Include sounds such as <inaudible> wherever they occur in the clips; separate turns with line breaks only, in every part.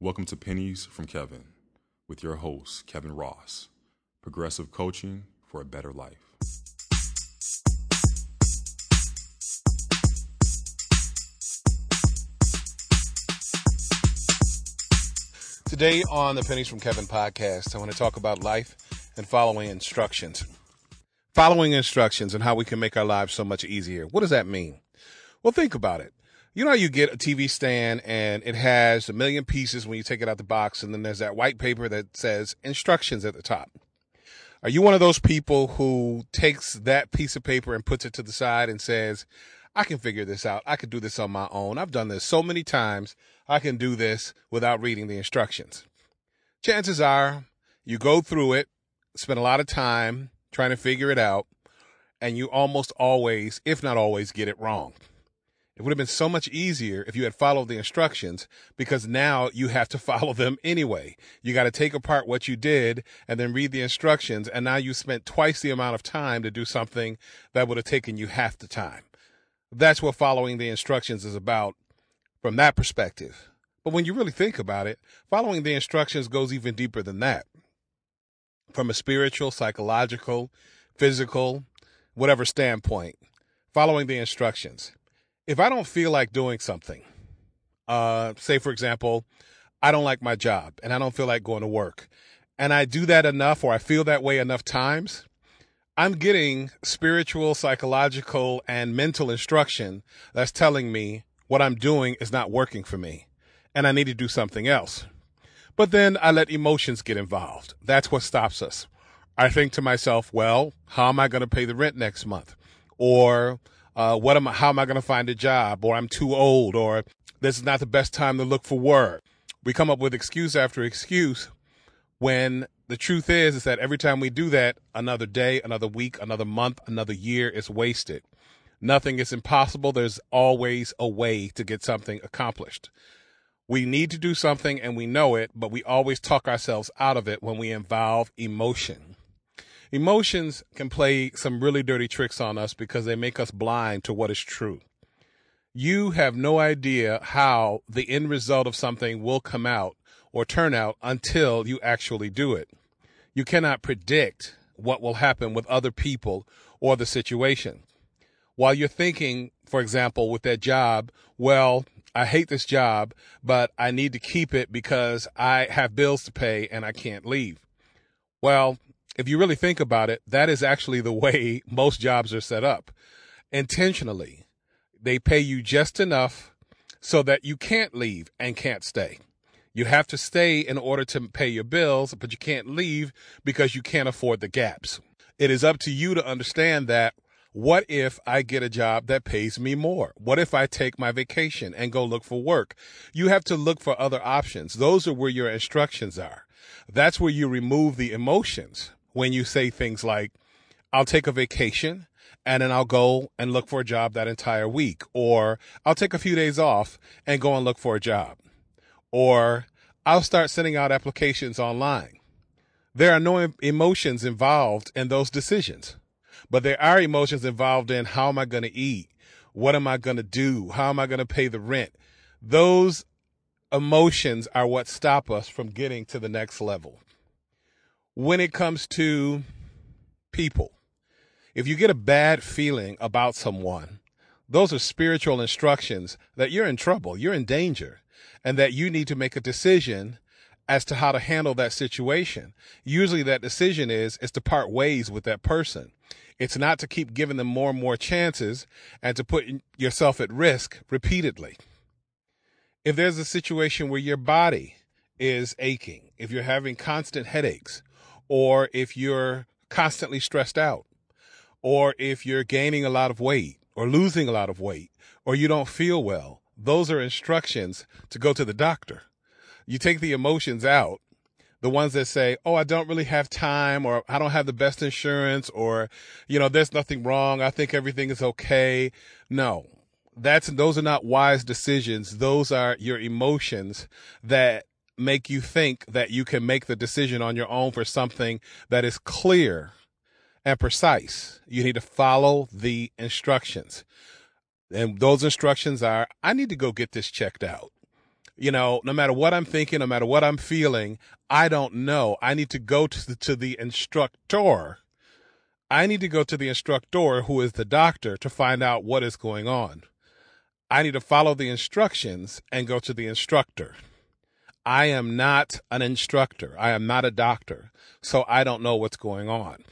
Welcome to Pennies from Kevin with your host, Kevin Ross, progressive coaching for a better life.
Today on the Pennies from Kevin podcast, I want to talk about life and following instructions. Following instructions and how we can make our lives so much easier. What does that mean? Well, think about it. You know you get a TV stand and it has a million pieces when you take it out the box, and then there's that white paper that says instructions at the top. Are you one of those people who takes that piece of paper and puts it to the side and says, I can figure this out. I can do this on my own. I've done this so many times. I can do this without reading the instructions. Chances are you go through it, spend a lot of time trying to figure it out, and you almost always, if not always, get it wrong. It would have been so much easier if you had followed the instructions because now you have to <laughs> follow them anyway. You got to take apart what you did and then read the instructions. And now you spent twice the amount of time to do something that would have taken you half the time. That's what following the instructions is about from that perspective. But when you really think about it, following the instructions goes even deeper than that. From a spiritual, psychological, physical, whatever standpoint, following the instructions if I don't feel like doing something, uh, say for example, I don't like my job and I don't feel like going to work, and I do that enough or I feel that way enough times, I'm getting spiritual, psychological, and mental instruction that's telling me what I'm doing is not working for me and I need to do something else. But then I let emotions get involved. That's what stops us. I think to myself, well, how am I going to pay the rent next month? Or uh, what am I, how am I going to find a job? Or I'm too old, or this is not the best time to look for work. We come up with excuse after excuse when the truth is, is that every time we do that, another day, another week, another month, another year is wasted. Nothing is impossible. There's always a way to get something accomplished. We need to do something and we know it, but we always talk ourselves out of it when we involve emotion. Emotions can play some really dirty tricks on us because they make us blind to what is true. You have no idea how the end result of something will come out or turn out until you actually do it. You cannot predict what will happen with other people or the situation. While you're thinking, for example, with that job, well, I hate this job, but I need to keep it because I have bills to pay and I can't leave. Well, if you really think about it, that is actually the way <laughs> most jobs are set up. Intentionally, they pay you just enough so that you can't leave and can't stay. You have to stay in order to pay your bills, but you can't leave because you can't afford the gaps. It is up to you to understand that what if I get a job that pays me more? What if I take my vacation and go look for work? You have to look for other options. Those are where your instructions are. That's where you remove the emotions when you say things like, I'll take a vacation and then I'll go and look for a job that entire week, or I'll take a few days off and go and look for a job, or I'll start sending out applications online. There are no emotions involved in those decisions, but there are emotions involved in how am I going to eat? What am I going to do? How am I going to pay the rent? Those emotions are what stop us from getting to the next level when it comes to people. If you get a bad feeling about someone, those are spiritual instructions that you're in trouble, you're in danger, and that you need to make a decision as to how to handle that situation. Usually that decision is is to part ways with that person. It's not to keep giving them more and more chances and to put yourself at risk repeatedly. If there's a situation where your body is aching, if you're having constant headaches, or if you're constantly stressed out, or if you're gaining a lot of weight or losing a lot of weight, or you don't feel well, those are instructions to go to the doctor. You take the emotions out, the ones that say, Oh, I don't really have time, or I don't have the best insurance, or, you know, there's nothing wrong. I think everything is okay. No, that's, those are not wise decisions. Those are your emotions that make you think that you can make the decision on your own for something that is clear and precise. You need to follow the instructions. And those instructions are I need to go get this checked out. You know, no matter what I'm thinking, no matter what I'm feeling, I don't know. I need to go to the, to the instructor. I need to go to the instructor, who is the doctor, to find out what is going on. I need to follow the instructions and go to the instructor. I am not an instructor. I am not a doctor. So I don't know what's going on.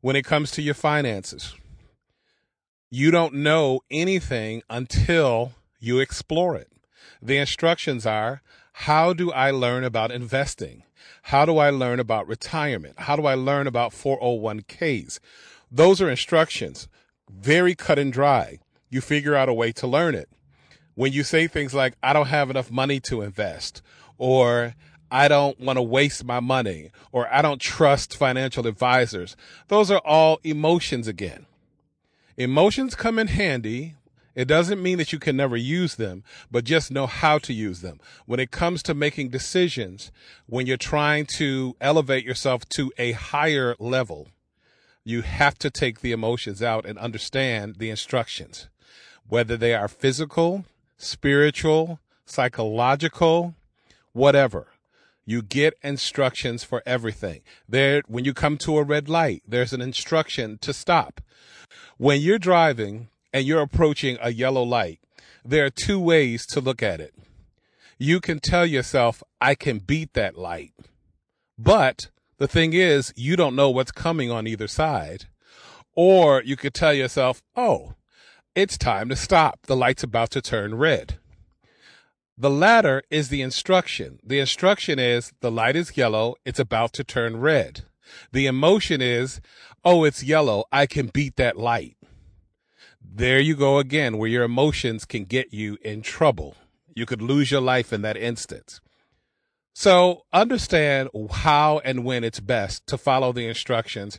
When it comes to your finances, you don't know anything until you explore it. The instructions are how do I learn about investing? How do I learn about retirement? How do I learn about 401ks? Those are instructions, very cut and dry. You figure out a way to learn it. When you say things like, I don't have enough money to invest, or I don't want to waste my money, or I don't trust financial advisors, those are all emotions again. Emotions come in handy it doesn't mean that you can never use them, but just know how to use them. When it comes to making decisions, when you're trying to elevate yourself to a higher level, you have to take the emotions out and understand the instructions, whether they are physical, spiritual, psychological, whatever. You get instructions for everything. There, when you come to a red light, there's an instruction to stop. When you're driving, and you're approaching a yellow light, there are two ways to look at it. You can tell yourself, I can beat that light. But the thing is, you don't know what's coming on either side. Or you could tell yourself, oh, it's time to stop. The light's about to turn red. The latter is the instruction. The instruction is the light is yellow. It's about to turn red. The emotion is, oh, it's yellow. I can beat that light there you go again, where your emotions can get you in trouble. You could lose your life in that instance. So understand how and when it's best to follow the instructions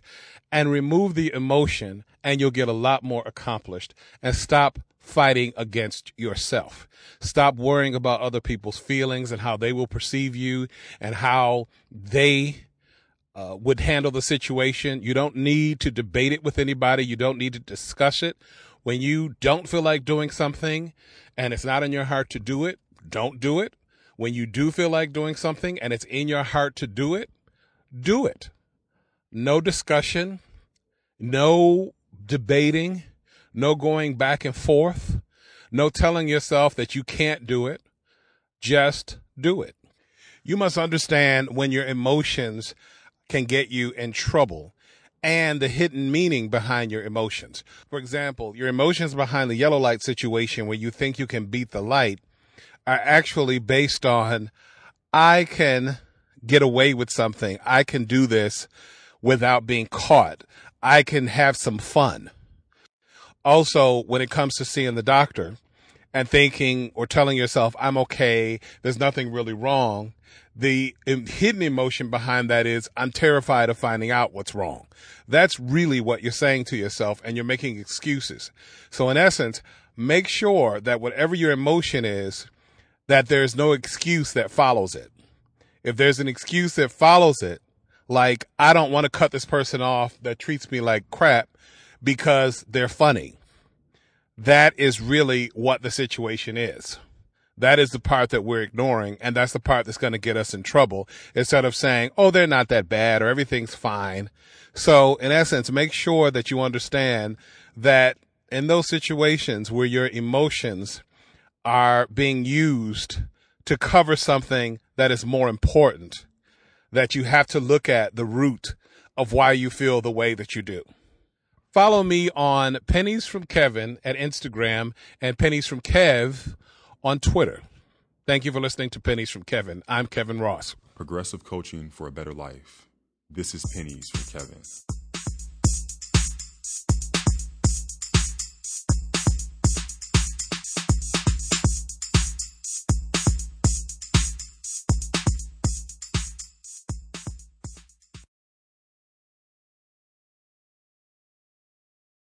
and remove the emotion, and you'll get a lot more accomplished. And stop fighting against yourself. Stop worrying about other people's feelings and how they will perceive you and how they uh, would handle the situation. You don't need to debate it with anybody. You don't need to discuss it. When you don't feel like doing something and it's not in your heart to do it, don't do it. When you do feel like doing something and it's in your heart to do it, do it. No discussion, no debating, no going back and forth, no telling yourself that you can't do it. Just do it. You must understand when your emotions can get you in trouble and the hidden meaning behind your emotions. For example, your emotions behind the yellow light situation where you think you can beat the light are actually based on I can get away with something. I can do this without being caught. I can have some fun. Also, when it comes to seeing the doctor and thinking or telling yourself, I'm okay, there's nothing really wrong, the hidden emotion behind that is I'm terrified of finding out what's wrong. That's really what you're saying to yourself and you're making excuses. So in essence, make sure that whatever your emotion is, that there's no excuse that follows it. If there's an excuse that follows it, like I don't want to cut this person off that treats me like crap because they're funny. That is really what the situation is. That is the part that we're ignoring. And that's the part that's going to get us in trouble instead of saying, Oh, they're not that bad or everything's fine. So in essence, make sure that you understand that in those situations where your emotions are being used to cover something that is more important, that you have to look at the root of why you feel the way that you do. Follow me on Pennies from Kevin at Instagram and Pennies from Kev on Twitter. Thank you for listening to Pennies from Kevin. I'm Kevin Ross.
Progressive coaching for a better life. This is Pennies from Kevin.